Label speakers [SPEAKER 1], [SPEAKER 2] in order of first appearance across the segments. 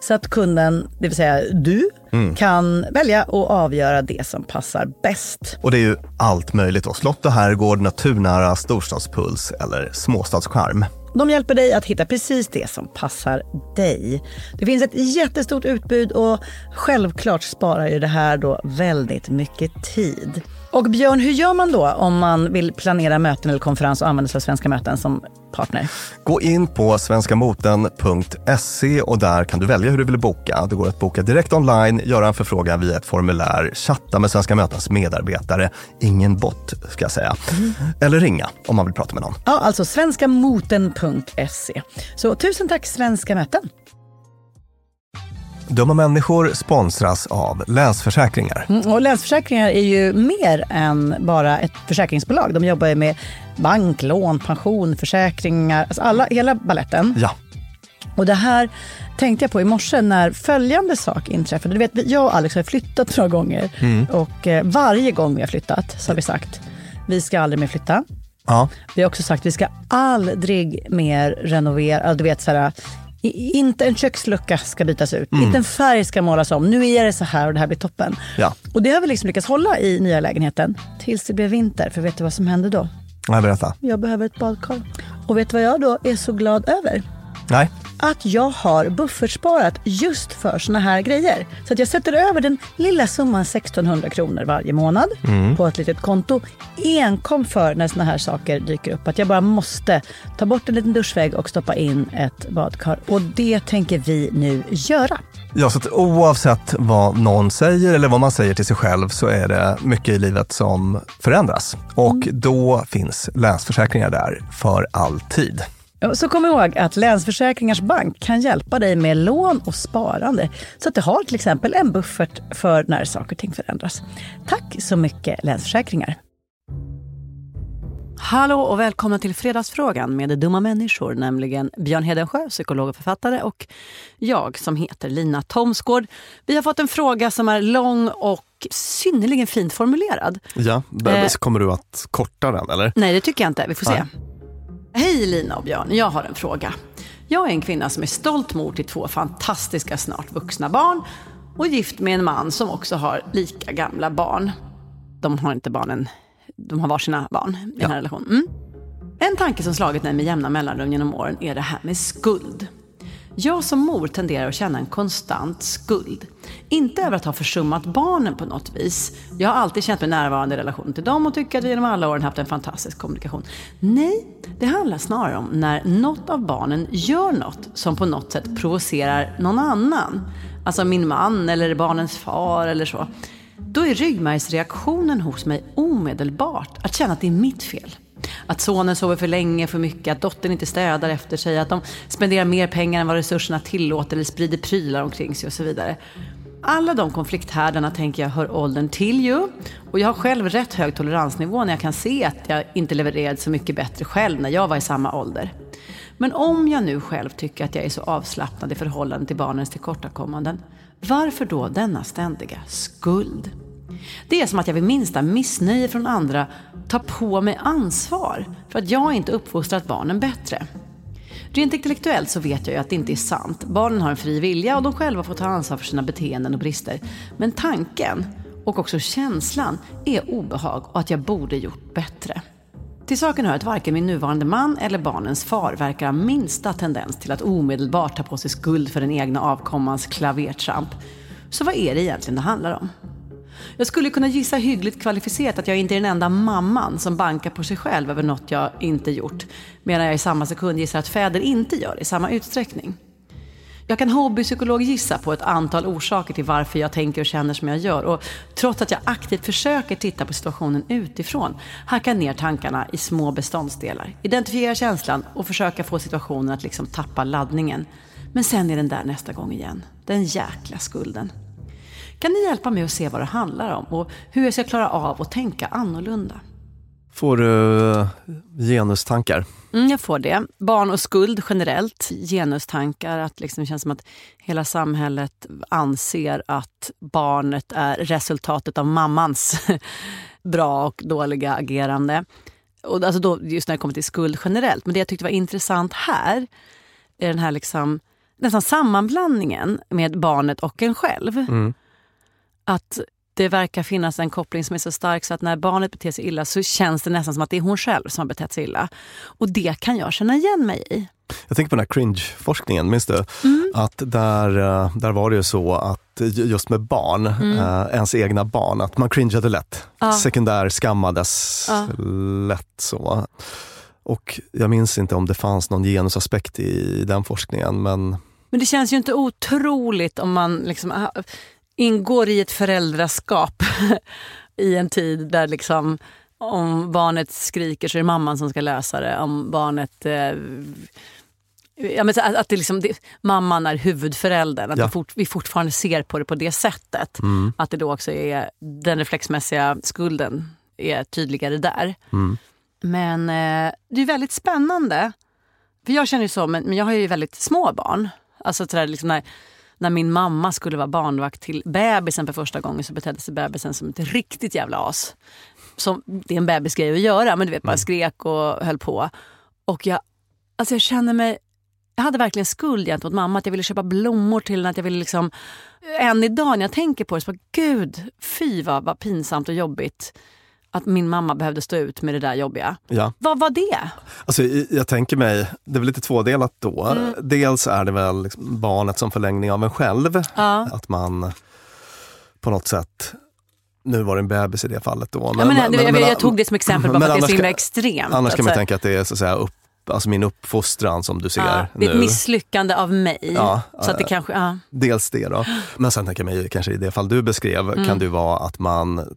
[SPEAKER 1] så att kunden, det vill säga du, kan välja och avgöra det som passar bäst.
[SPEAKER 2] Och det är ju allt möjligt då. Slott och herrgård, naturnära storstadspuls eller småstadscharm.
[SPEAKER 1] De hjälper dig att hitta precis det som passar dig. Det finns ett jättestort utbud och självklart sparar ju det här då väldigt mycket tid. Och Björn, hur gör man då om man vill planera möten eller konferens och använda sig av Svenska möten som partner?
[SPEAKER 2] Gå in på svenskamoten.se och där kan du välja hur du vill boka. Det går att boka direkt online, göra en förfrågan via ett formulär, chatta med Svenska mötens medarbetare, ingen bot ska jag säga, eller ringa om man vill prata med någon.
[SPEAKER 1] Ja, alltså svenskamoten.se. Så tusen tack Svenska möten.
[SPEAKER 2] Dumma människor sponsras av Länsförsäkringar.
[SPEAKER 1] Mm, Och Länsförsäkringar är ju mer än bara ett försäkringsbolag. De jobbar ju med bank, lån, pension, försäkringar, alltså alla, hela balletten.
[SPEAKER 2] Ja,
[SPEAKER 1] Och det här tänkte jag på i morse när följande sak inträffade. Du vet, jag och Alex har flyttat några gånger och eh, varje gång vi har flyttat så har vi sagt vi ska aldrig mer flytta.
[SPEAKER 2] ja.
[SPEAKER 1] Vi har också sagt vi ska aldrig mer renovera. Du vet, så här, inte en kökslucka ska bytas ut. Inte en färg ska målas om. Nu är det så här och det här blir toppen.
[SPEAKER 2] Ja.
[SPEAKER 1] Och det har vi liksom lyckats hålla i nya lägenheten tills det blev vinter. För vet du vad som hände då?
[SPEAKER 2] Jag berätta.
[SPEAKER 1] Jag behöver ett badkar. Och vet du vad jag då är så glad över?
[SPEAKER 2] Nej,
[SPEAKER 1] att jag har buffertsparat just för såna här grejer. Så att jag sätter över den lilla summan 1600 kronor varje månad på ett litet konto. Enkom för när såna här saker dyker upp. Att jag bara måste ta bort en liten duschvägg och stoppa in ett badkar. Och det tänker vi nu göra.
[SPEAKER 2] Ja, så att oavsett vad någon säger eller vad man säger till sig själv så är det mycket i livet som förändras. Och då finns Länsförsäkringar där för alltid.
[SPEAKER 1] Så kom ihåg att Länsförsäkringars Bank kan hjälpa dig med lån och sparande. Så att du har till exempel en buffert för när saker och ting förändras. Tack så mycket Länsförsäkringar. Hallå och välkomna till Fredagsfrågan med Dumma människor, nämligen Björn Hedensjö, psykolog och författare och jag som heter Lina Thomsgård. Vi har fått en fråga som är lång och synnerligen fint formulerad.
[SPEAKER 2] Ja,
[SPEAKER 1] Eh.
[SPEAKER 2] kommer du att korta den eller?
[SPEAKER 1] Nej, det tycker jag inte. Vi får se. Hej Lina och Björn, jag har en fråga. Jag är en kvinna som är stolt mor till två fantastiska snart vuxna barn och gift med en man som också har lika gamla barn. De har inte barnen de har varsina barn i
[SPEAKER 2] Ja.
[SPEAKER 1] den här relationen. Mm. En tanke som slagit mig med jämna mellanrum genom åren är det här med skuld. Jag som mor tenderar att känna en konstant skuld. Inte över att ha försummat barnen på något vis. Jag har alltid känt mig närvarande i relation till dem och tycker att vi genom alla åren haft en fantastisk kommunikation. Nej, det handlar snarare om när något av barnen gör något som på något sätt provocerar någon annan. Alltså min man eller barnens far eller så. Då är ryggmärgsreaktionen hos mig omedelbart att känna att det är mitt fel. Att sonen sover för länge, för mycket, att dottern inte städar efter sig, att de spenderar mer pengar än vad resurserna tillåter eller sprider prylar omkring sig och så vidare. Alla de konflikthärdarna tänker jag hör åldern till ju. Och jag har själv rätt hög toleransnivå när jag kan se att jag inte levererade så mycket bättre själv när jag var i samma ålder. Men om jag nu själv tycker att jag är så avslappnad i förhållande till barnens tillkortakommanden, varför då denna ständiga skuld? Det är som att jag vid minsta missnöje från andra tar på mig ansvar för att jag inte uppfostrat barnen bättre. Rent intellektuellt så vet jag ju att det inte är sant. Barnen har en fri vilja och de själva får ta ansvar för sina beteenden och brister. Men tanken, och också känslan, är obehag och att jag borde gjort bättre. Till saken hör att varken min nuvarande man eller barnens far verkar ha minsta tendens till att omedelbart ta på sig skuld för den egna avkommans klavertramp. Så vad är det egentligen det handlar om? Jag skulle kunna gissa hyggligt kvalificerat att jag inte är den enda mamman som bankar på sig själv över något jag inte gjort. Medan jag i samma sekund gissar att fäder inte gör det i samma utsträckning. Jag kan hobbypsykolog gissa på ett antal orsaker till varför jag tänker och känner som jag gör. Och trots att jag aktivt försöker titta på situationen utifrån, hacka ner tankarna i små beståndsdelar. Identifiera känslan och försöka få situationen att liksom tappa laddningen. Men sen är den där nästa gång igen. Den jäkla skulden. Kan ni hjälpa mig att se vad det handlar om och hur jag ska klara av att tänka annorlunda?
[SPEAKER 2] Får du eh, genustankar?
[SPEAKER 1] Mm, jag får det. Barn och skuld generellt. Genustankar. Att liksom det känns som att hela samhället anser att barnet är resultatet av mammans bra och dåliga agerande. Och alltså då, just när det kommer till skuld generellt. Men det jag tyckte var intressant här är den här liksom, nästan sammanblandningen med barnet och en själv.
[SPEAKER 2] Mm.
[SPEAKER 1] Att det verkar finnas en koppling som är så stark så att när barnet beter sig illa så känns det nästan som att det är hon själv som har betett sig illa. Och det kan jag känna igen mig i.
[SPEAKER 2] Jag tänker på den här cringe-forskningen, minns du? Att där, eh, där var det ju så att just med barn, eh, ens egna barn, att man cringeade lätt.
[SPEAKER 1] Ja.
[SPEAKER 2] Sekundär skammades
[SPEAKER 1] Ja.
[SPEAKER 2] lätt så. Och jag minns inte om det fanns någon genusaspekt i den forskningen, men
[SPEAKER 1] Men det känns ju inte otroligt om man liksom ah, ingår i ett föräldraskap i en tid där liksom om barnet skriker så är det mamman som ska lösa det. Om barnet... Eh, ja, men att att det liksom, det, mamman är huvudföräldern. Att
[SPEAKER 2] Ja.
[SPEAKER 1] vi, fort, vi fortfarande ser på det på det sättet.
[SPEAKER 2] mm,
[SPEAKER 1] Att det då också är den reflexmässiga skulden är tydligare där.
[SPEAKER 2] mm.
[SPEAKER 1] Men eh, det är väldigt spännande. För jag känner ju så, men, men jag har ju väldigt små barn. Alltså sådär, liksom när, när min mamma skulle vara barnvakt till bebisen för första gången så betedde sig bebisen som ett riktigt jävla as. Som, det är en bebisgrej att göra, men du vet bara skrek och höll på. Och jag, alltså jag känner mig jag hade verkligen skuld gentemot mamma. Att jag ville köpa blommor till henne. Att jag ville liksom, än idag när jag tänker på det så bara, gud, fy vad, vad pinsamt och jobbigt att min mamma behövde stå ut med det där jobbiga.
[SPEAKER 2] Ja.
[SPEAKER 1] Vad var det?
[SPEAKER 2] Alltså, jag tänker mig, det är väl lite tvådelat då.
[SPEAKER 1] Mm.
[SPEAKER 2] Dels är det väl liksom barnet som förlängning av en själv.
[SPEAKER 1] Ja.
[SPEAKER 2] Att man på något sätt, nu var det en bebis i det fallet då.
[SPEAKER 1] ja, men, jag, jag, tog det som exempel bara
[SPEAKER 2] men
[SPEAKER 1] för att det är så himla extremt.
[SPEAKER 2] Annars kan man
[SPEAKER 1] Alltså,
[SPEAKER 2] tänka att det är så att säga upp, alltså min uppfostran som du ser
[SPEAKER 1] ja, det är ett
[SPEAKER 2] nu.
[SPEAKER 1] misslyckande av mig.
[SPEAKER 2] Ja,
[SPEAKER 1] så att det kanske, ja.
[SPEAKER 2] Dels det då. Men sen tänker jag mig kanske i det fall du beskrev
[SPEAKER 1] Mm.
[SPEAKER 2] kan det vara att man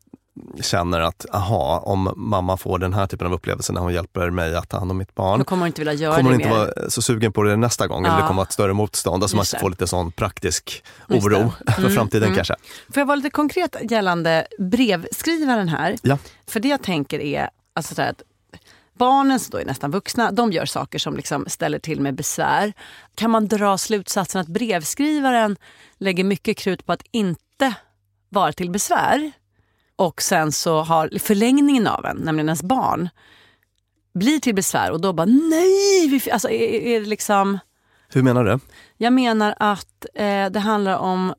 [SPEAKER 2] känner att aha, om mamma får den här typen av upplevelse när hon hjälper mig att ta hand om mitt barn.
[SPEAKER 1] Då kommer hon inte vilja göra
[SPEAKER 2] kommer
[SPEAKER 1] det
[SPEAKER 2] inte
[SPEAKER 1] mer.
[SPEAKER 2] vara så sugen på det nästa gång eller
[SPEAKER 1] Ja.
[SPEAKER 2] det kommer vara ett större motstånd. Alltså man
[SPEAKER 1] Just
[SPEAKER 2] får lite sån praktisk oro
[SPEAKER 1] det.
[SPEAKER 2] för
[SPEAKER 1] Mm,
[SPEAKER 2] framtiden
[SPEAKER 1] mm.
[SPEAKER 2] kanske.
[SPEAKER 1] Får jag vara lite konkret gällande brevskrivaren här?
[SPEAKER 2] Ja.
[SPEAKER 1] För det jag tänker är alltså så här att barnen som då är nästan vuxna, de gör saker som liksom ställer till med besvär. Kan man dra slutsatsen att brevskrivaren lägger mycket krut på att inte vara till besvär och sen så har förlängningen av en, nämligen ens barn, blir till besvär och då bara nej! Vi, alltså, är, är det liksom...
[SPEAKER 2] Hur menar du?
[SPEAKER 1] Jag menar att eh, det handlar om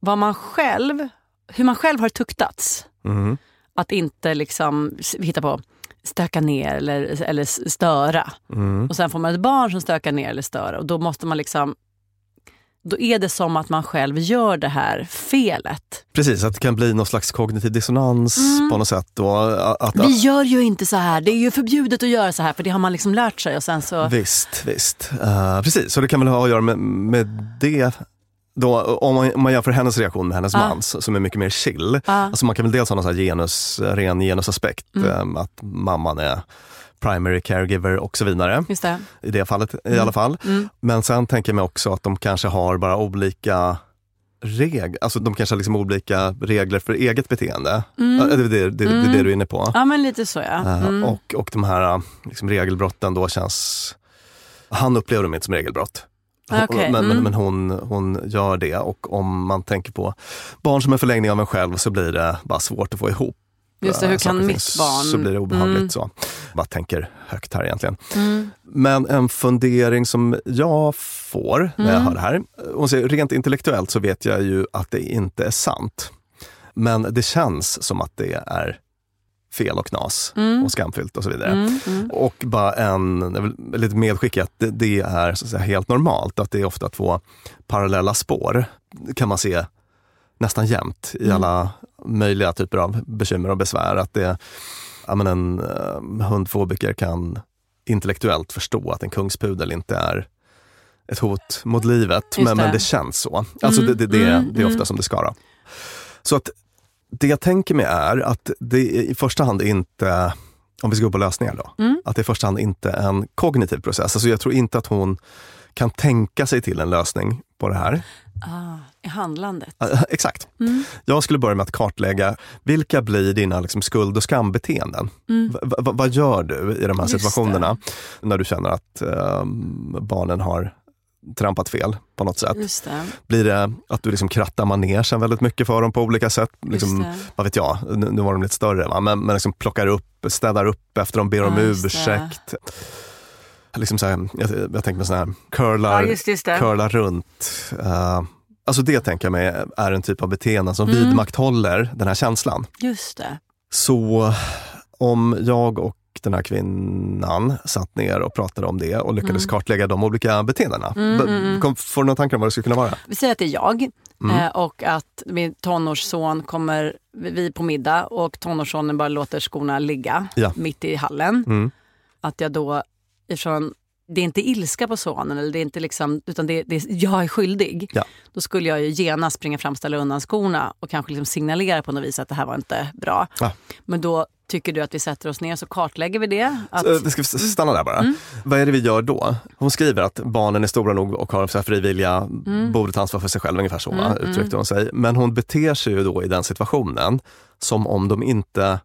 [SPEAKER 1] vad man själv, hur man själv har tuktats.
[SPEAKER 2] Mhm.
[SPEAKER 1] Att inte liksom hitta på stöka ner eller, eller störa.
[SPEAKER 2] Mm.
[SPEAKER 1] Och sen får man ett barn som stökar ner eller stör och då måste man liksom då är det som att man själv gör det här felet.
[SPEAKER 2] Precis, att det kan bli någon slags kognitiv dissonans på något sätt. Att, att,
[SPEAKER 1] Vi gör ju inte så här, det är ju förbjudet att göra så här för det har man liksom lärt sig och sen så...
[SPEAKER 2] Visst, visst. Eh, precis, så det kan väl ha att göra med, med det. Då, om, man, om man jämför hennes reaktion med hennes
[SPEAKER 1] Ja.
[SPEAKER 2] mans som är mycket mer chill.
[SPEAKER 1] Ja.
[SPEAKER 2] Alltså man kan väl dels ha någon här genus, ren genusaspekt,
[SPEAKER 1] Mm.
[SPEAKER 2] eh, att mamman är primary caregiver och så vidare.
[SPEAKER 1] Just det.
[SPEAKER 2] I det fallet i alla fall.
[SPEAKER 1] Mm.
[SPEAKER 2] Men sen tänker jag mig också att de kanske har bara olika regler, alltså de kanske har liksom olika regler för eget beteende. Ja, Det är det, det, är det du är inne på.
[SPEAKER 1] Ja men lite så ja.
[SPEAKER 2] Eh,
[SPEAKER 1] Mm.
[SPEAKER 2] Och, och de här liksom, regelbrotten då känns... Han upplever dem inte som regelbrott.
[SPEAKER 1] Okej,
[SPEAKER 2] Men, men,
[SPEAKER 1] mm.
[SPEAKER 2] men hon, hon gör det och om man tänker på barn som en förlängning av en själv så blir det bara svårt att få ihop.
[SPEAKER 1] Just det,
[SPEAKER 2] eh,
[SPEAKER 1] hur
[SPEAKER 2] och
[SPEAKER 1] kan mitt barn...
[SPEAKER 2] Så blir det obehagligt.
[SPEAKER 1] Mm.
[SPEAKER 2] så. Bara tänker högt här egentligen.
[SPEAKER 1] Mm.
[SPEAKER 2] Men en fundering som jag får när jag
[SPEAKER 1] Mm.
[SPEAKER 2] hör det här. Hon säger, rent intellektuellt så vet jag ju att det inte är sant. Men det känns som att det är fel och knas
[SPEAKER 1] Mm.
[SPEAKER 2] och skamfyllt och så vidare.
[SPEAKER 1] Mm. Mm.
[SPEAKER 2] Och bara en, lite medskicka att det, det är så säga, helt normalt att det är ofta två parallella spår. Det kan man se nästan jämt i
[SPEAKER 1] Mm.
[SPEAKER 2] alla möjliga typer av bekymmer och besvär. Att det, ja, men en uh, hundfobiker kan intellektuellt förstå att en kungspudel inte är ett hot mot livet, men, men
[SPEAKER 1] det.
[SPEAKER 2] det känns så. Alltså det, det, det,
[SPEAKER 1] mm,
[SPEAKER 2] det är ofta
[SPEAKER 1] mm.
[SPEAKER 2] som det ska. Då. Så att det jag tänker mig är att det i första hand inte, om vi ska gå på lösningar då,
[SPEAKER 1] Mm.
[SPEAKER 2] att det i första hand inte är en kognitiv process. Alltså jag tror inte att hon kan tänka sig till en lösning på det här.
[SPEAKER 1] Ah, I handlandet.
[SPEAKER 2] Exakt.
[SPEAKER 1] Mm.
[SPEAKER 2] Jag skulle börja med att kartlägga vilka blir dina liksom, skuld och skambeteenden? V- vad gör du i de här
[SPEAKER 1] Mm. Just
[SPEAKER 2] situationerna när du känner att eh, barnen har trampat fel på något sätt?
[SPEAKER 1] Det.
[SPEAKER 2] Blir det att du liksom krattar manegen väldigt mycket för dem på olika sätt? Liksom, vad vet jag, nu, nu var de lite större, va? men, men liksom plockar upp, städar upp efter dem, ber om
[SPEAKER 1] Ja, det.
[SPEAKER 2] ursäkt. Liksom så här, jag, jag tänker mig sån här, curlar,
[SPEAKER 1] Ja, just, just
[SPEAKER 2] curlar runt. Uh, alltså det tänker jag mig är en typ av beteende som
[SPEAKER 1] Mm.
[SPEAKER 2] vidmakthåller den här känslan.
[SPEAKER 1] Just det.
[SPEAKER 2] Så om jag och den här kvinnan satt ner och pratade om det och lyckades kartlägga de olika beteendena.
[SPEAKER 1] Mm, mm, mm.
[SPEAKER 2] Kom, får du några tankar om vad det skulle kunna vara?
[SPEAKER 1] Vi säger att det är jag
[SPEAKER 2] Mm.
[SPEAKER 1] eh, och att min tonårsson kommer, vi är på middag och tonårssonen bara låter skorna ligga
[SPEAKER 2] Ja.
[SPEAKER 1] mitt i hallen.
[SPEAKER 2] Mm.
[SPEAKER 1] Att jag då, ifrån, det är inte ilska på sonen, eller det är inte liksom, utan det, det är, jag är skyldig.
[SPEAKER 2] Ja.
[SPEAKER 1] Då skulle jag ju genast springa fram, ställa undan skorna och kanske liksom signalera på något vis att det här var inte bra.
[SPEAKER 2] Ja.
[SPEAKER 1] Men då tycker du att vi sätter oss ner så kartlägger vi det. Att,
[SPEAKER 2] Så, Vi ska s- stanna där bara.
[SPEAKER 1] Mm.
[SPEAKER 2] Vad är det vi gör då? Hon skriver att barnen är stora nog och har här frivilliga,
[SPEAKER 1] Mm.
[SPEAKER 2] borde ta ansvar för sig själv, ungefär så va? uttryckte hon sig. Men hon beter sig ju då i den situationen som om de inte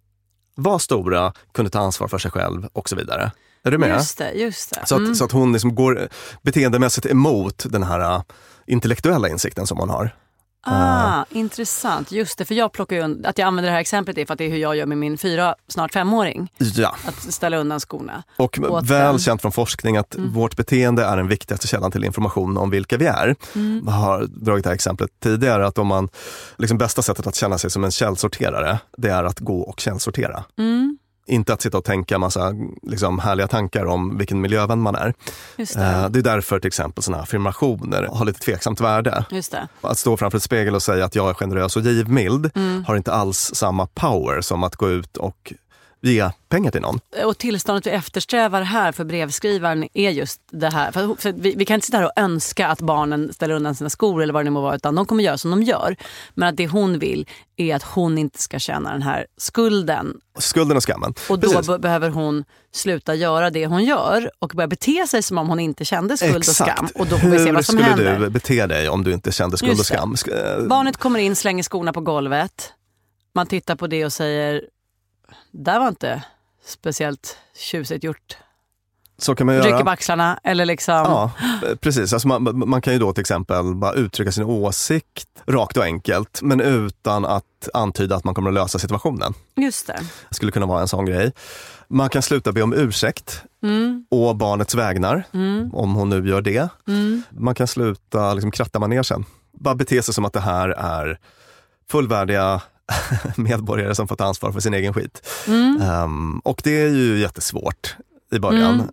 [SPEAKER 2] var stora, kunde ta ansvar för sig själv och så vidare. Är du med?
[SPEAKER 1] Just det, just det.
[SPEAKER 2] Så att,
[SPEAKER 1] Mm.
[SPEAKER 2] så att hon liksom går beteendemässigt emot den här äh, intellektuella insikten som hon har.
[SPEAKER 1] Ah, intressant. Just det, för jag plockar ju att jag använder det här exemplet är för att det är hur jag gör med min fyra, snart femåring.
[SPEAKER 2] Ja,
[SPEAKER 1] Att ställa undan skorna.
[SPEAKER 2] och väl
[SPEAKER 1] den.
[SPEAKER 2] känt från forskning att vårt beteende är den viktigaste källan till information om vilka vi är.
[SPEAKER 1] Mm.
[SPEAKER 2] Jag har dragit det här exemplet tidigare, att om man, liksom bästa sättet att känna sig som en källsorterare, det är att gå och källsortera.
[SPEAKER 1] Mm,
[SPEAKER 2] Inte att sitta och tänka massa liksom, härliga tankar om vilken miljövän man är.
[SPEAKER 1] det.
[SPEAKER 2] Eh, Det är därför till exempel här affirmationer har lite tveksamt värde.
[SPEAKER 1] Just det.
[SPEAKER 2] Att stå framför ett spegel och säga att jag är generös och givmild
[SPEAKER 1] Mm.
[SPEAKER 2] har inte alls samma power som att gå ut och ge pengar till någon.
[SPEAKER 1] Och tillståndet vi eftersträvar här för brevskrivaren är just det här. För, för vi, vi kan inte sitta här och önska att barnen ställer undan sina skor eller vad det nu må vara, utan de kommer göra som de gör. Men att det hon vill är att hon inte ska känna den här skulden.
[SPEAKER 2] Skulden och skammen.
[SPEAKER 1] Och då be- behöver hon sluta göra det hon gör och börja bete sig som om hon inte kände skuld och skam. Och då får vi se
[SPEAKER 2] Hur
[SPEAKER 1] vad som
[SPEAKER 2] skulle
[SPEAKER 1] händer.
[SPEAKER 2] du bete dig om du inte kände skuld
[SPEAKER 1] Just
[SPEAKER 2] och skam? Sk-
[SPEAKER 1] Barnet kommer in, slänger skorna på golvet. Man tittar på det och säger, där var inte speciellt tjusigt gjort.
[SPEAKER 2] Så kan man
[SPEAKER 1] Rycker
[SPEAKER 2] göra.
[SPEAKER 1] på axlarna eller liksom...
[SPEAKER 2] Ja, precis. Alltså man, man kan ju då till exempel bara uttrycka sin åsikt rakt och enkelt, men utan att antyda att man kommer att lösa situationen.
[SPEAKER 1] Just det.
[SPEAKER 2] Det skulle kunna vara en sån grej. Man kan sluta be om ursäkt
[SPEAKER 1] Mm,
[SPEAKER 2] å barnets vägnar,
[SPEAKER 1] mm,
[SPEAKER 2] om hon nu gör det.
[SPEAKER 1] mm.
[SPEAKER 2] Man kan sluta liksom kratta manegen. Bara bete sig som att det här är fullvärdiga medborgare som får ta ansvar för sin egen skit. Mm. Um, och det är ju jättesvårt i början. Mm.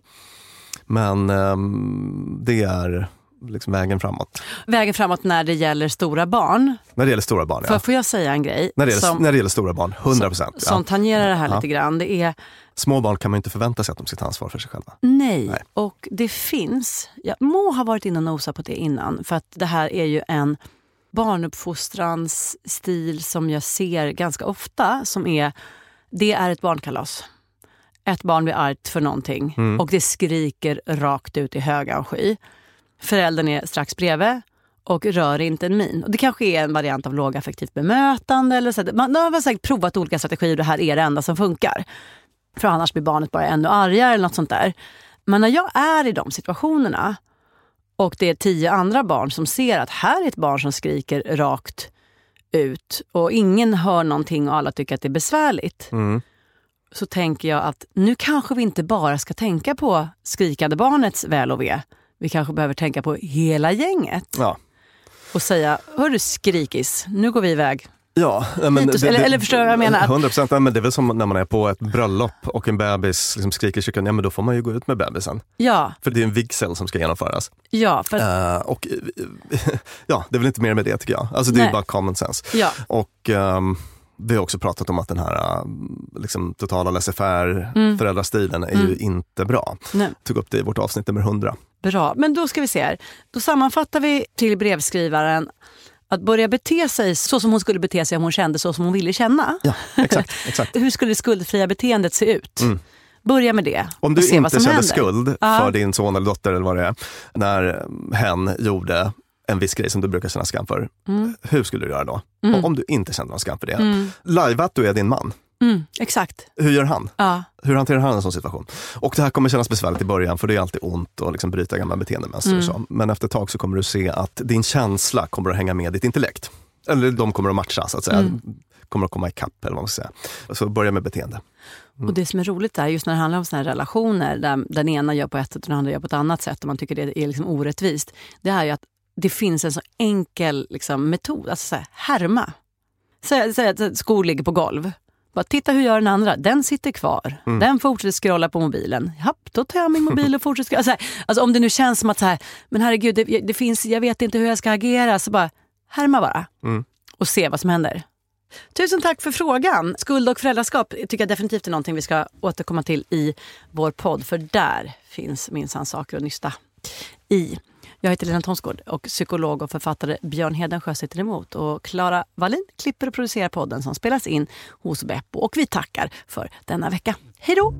[SPEAKER 2] Men um, det är liksom vägen framåt.
[SPEAKER 1] Vägen framåt när det gäller stora barn.
[SPEAKER 2] När det gäller stora barn,
[SPEAKER 1] ja. För, får jag säga en grej?
[SPEAKER 2] När det gäller, som, när det gäller stora barn, 100 procent.
[SPEAKER 1] Som, ja. tangerar det här ja. lite grann. Det är,
[SPEAKER 2] Små barn kan man inte förvänta sig att de ska ta ansvar för sig själva.
[SPEAKER 1] Nej, Nej. och det finns, jag må ha varit inne och nosat på det innan, för att det här är ju en barnuppfostrans stil som jag ser ganska ofta, som är, det är ett barnkalas. Ett barn blir argt för någonting mm. och det skriker rakt ut i höga och sky. Föräldern är strax bredvid och rör inte en min. Och det kanske är en variant av lågaffektivt bemötande. Eller så. Man har säkert provat olika strategier och det här är det enda som funkar. För annars blir barnet bara ännu argare eller något sånt där. Men när jag är i de situationerna och det är tio andra barn som ser att här är ett barn som skriker rakt ut och ingen hör någonting och alla tycker att det är besvärligt. Mm. Så tänker jag att nu kanske vi inte bara ska tänka på skrikande barnets väl och ve vi kanske behöver tänka på hela gänget.
[SPEAKER 2] Ja.
[SPEAKER 1] Och säga, hörru skrikis, nu går vi iväg.
[SPEAKER 2] Ja, men
[SPEAKER 1] det, eller, eller förstår du vad jag menar?
[SPEAKER 2] 100 procent. det är väl som när man är på ett bröllop och en bebis liksom skriker i kyrkan, ja men då får man ju gå ut med bebisen.
[SPEAKER 1] Ja.
[SPEAKER 2] För det är en vigsel som ska genomföras.
[SPEAKER 1] Ja, för...
[SPEAKER 2] Uh, och, ja, det är väl inte mer med det tycker jag. Alltså det Nej. är bara common sense.
[SPEAKER 1] Ja.
[SPEAKER 2] Och um, vi har också pratat om att den här äh, liksom, totala laissez-faire mm. föräldrastilen är mm. ju inte bra. Nej. Tog upp det i vårt avsnitt nummer 100.
[SPEAKER 1] Bra, men då ska vi se här. Då sammanfattar vi till brevskrivaren att börja bete sig så som hon skulle bete sig om hon kände så som hon ville känna.
[SPEAKER 2] Ja, exakt, exakt.
[SPEAKER 1] Hur skulle det skuldfria beteendet se ut? Mm. Börja med det.
[SPEAKER 2] Om du inte kände händer. skuld för din son eller dotter eller vad det är, när hen gjorde en viss grej som du brukar känna skam för. Mm. Hur skulle du göra då? Mm. Om du inte känner någon skam för det. Mm. Live att du är din man.
[SPEAKER 1] Mm, exakt.
[SPEAKER 2] Hur gör han?
[SPEAKER 1] Ja.
[SPEAKER 2] Hur hanterar han en sån situation? Och det här kommer kännas besvärligt i början för det är alltid ont att liksom bryta gamla beteendemönster. Mm. Så. Men efter ett tag så kommer du se att din känsla kommer att hänga med ditt intellekt. Eller de kommer att matcha så att säga. Mm. Kommer att komma ikapp eller vad man ska säga. Så börja med beteende.
[SPEAKER 1] Mm. Och Det som är roligt är just när det handlar om såna relationer där den ena gör på ett sätt och den andra gör på ett annat sätt och man tycker det är liksom orättvist. Det är ju att det finns en så enkel liksom, metod, alltså så här, härma. Säg att skor ligger på golv. Bara, titta hur gör den andra? Den sitter kvar. Mm. Den fortsätter scrolla på mobilen. Japp, då tar jag min mobil och fortsätter scrolla. Alltså, alltså, om det nu känns som att så här, men herregud, det, det, finns, jag vet inte hur jag ska agera. Så bara härma bara mm. och se vad som händer. Tusen tack för frågan. Skuld och föräldraskap tycker jag definitivt är någonting vi ska återkomma till i vår podd. För där finns minsann saker att nysta i. Jag heter Lena Thomsgård och psykolog och författare Björn Hedensjö sitter emot. Och Klara Wallin klipper och producerar podden som spelas in hos Beppo. Och vi tackar för denna vecka. Hej då!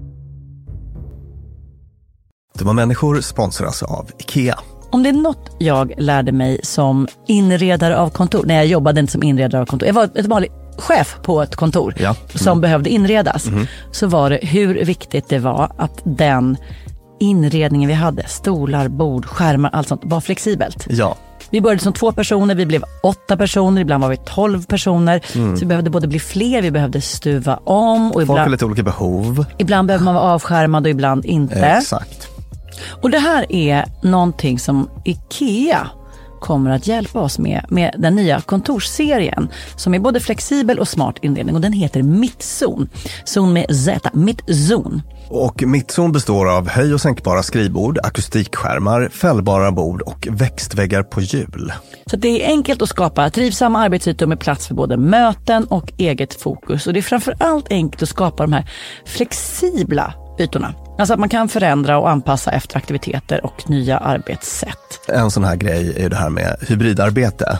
[SPEAKER 2] Dumma människor sponsras av IKEA.
[SPEAKER 3] Om det är något jag lärde mig som inredare av kontor, när jag jobbade inte som inredare av kontor, jag var ett vanligt chef på ett kontor ja. mm. som behövde inredas, mm. så var det hur viktigt det var att den inredningen vi hade, stolar, bord, skärmar, allt sånt, var flexibelt.
[SPEAKER 2] Ja.
[SPEAKER 3] Vi började som två personer, vi blev åtta personer, ibland var vi tolv personer. Mm. Så vi behövde både bli fler, vi behövde stuva om. Och
[SPEAKER 2] Folk
[SPEAKER 3] ibland,
[SPEAKER 2] har lite olika behov.
[SPEAKER 3] Ibland behöver man vara avskärmad och ibland inte.
[SPEAKER 2] Exakt.
[SPEAKER 3] Och det här är någonting som IKEA kommer att hjälpa oss med, med den nya kontorsserien som är både flexibel och smart inredning och den heter Mittzon. Zon med Z, Mittzon.
[SPEAKER 2] Och Mittzon består av höj och sänkbara skrivbord, akustikskärmar, fällbara bord och växtväggar på hjul.
[SPEAKER 3] Så det är enkelt att skapa trivsamma arbetsytor med plats för både möten och eget fokus. Och det är framför allt enkelt att skapa de här flexibla ytorna. Alltså att man kan förändra och anpassa efter aktiviteter och nya arbetssätt.
[SPEAKER 2] En sån här grej är det här med hybridarbete.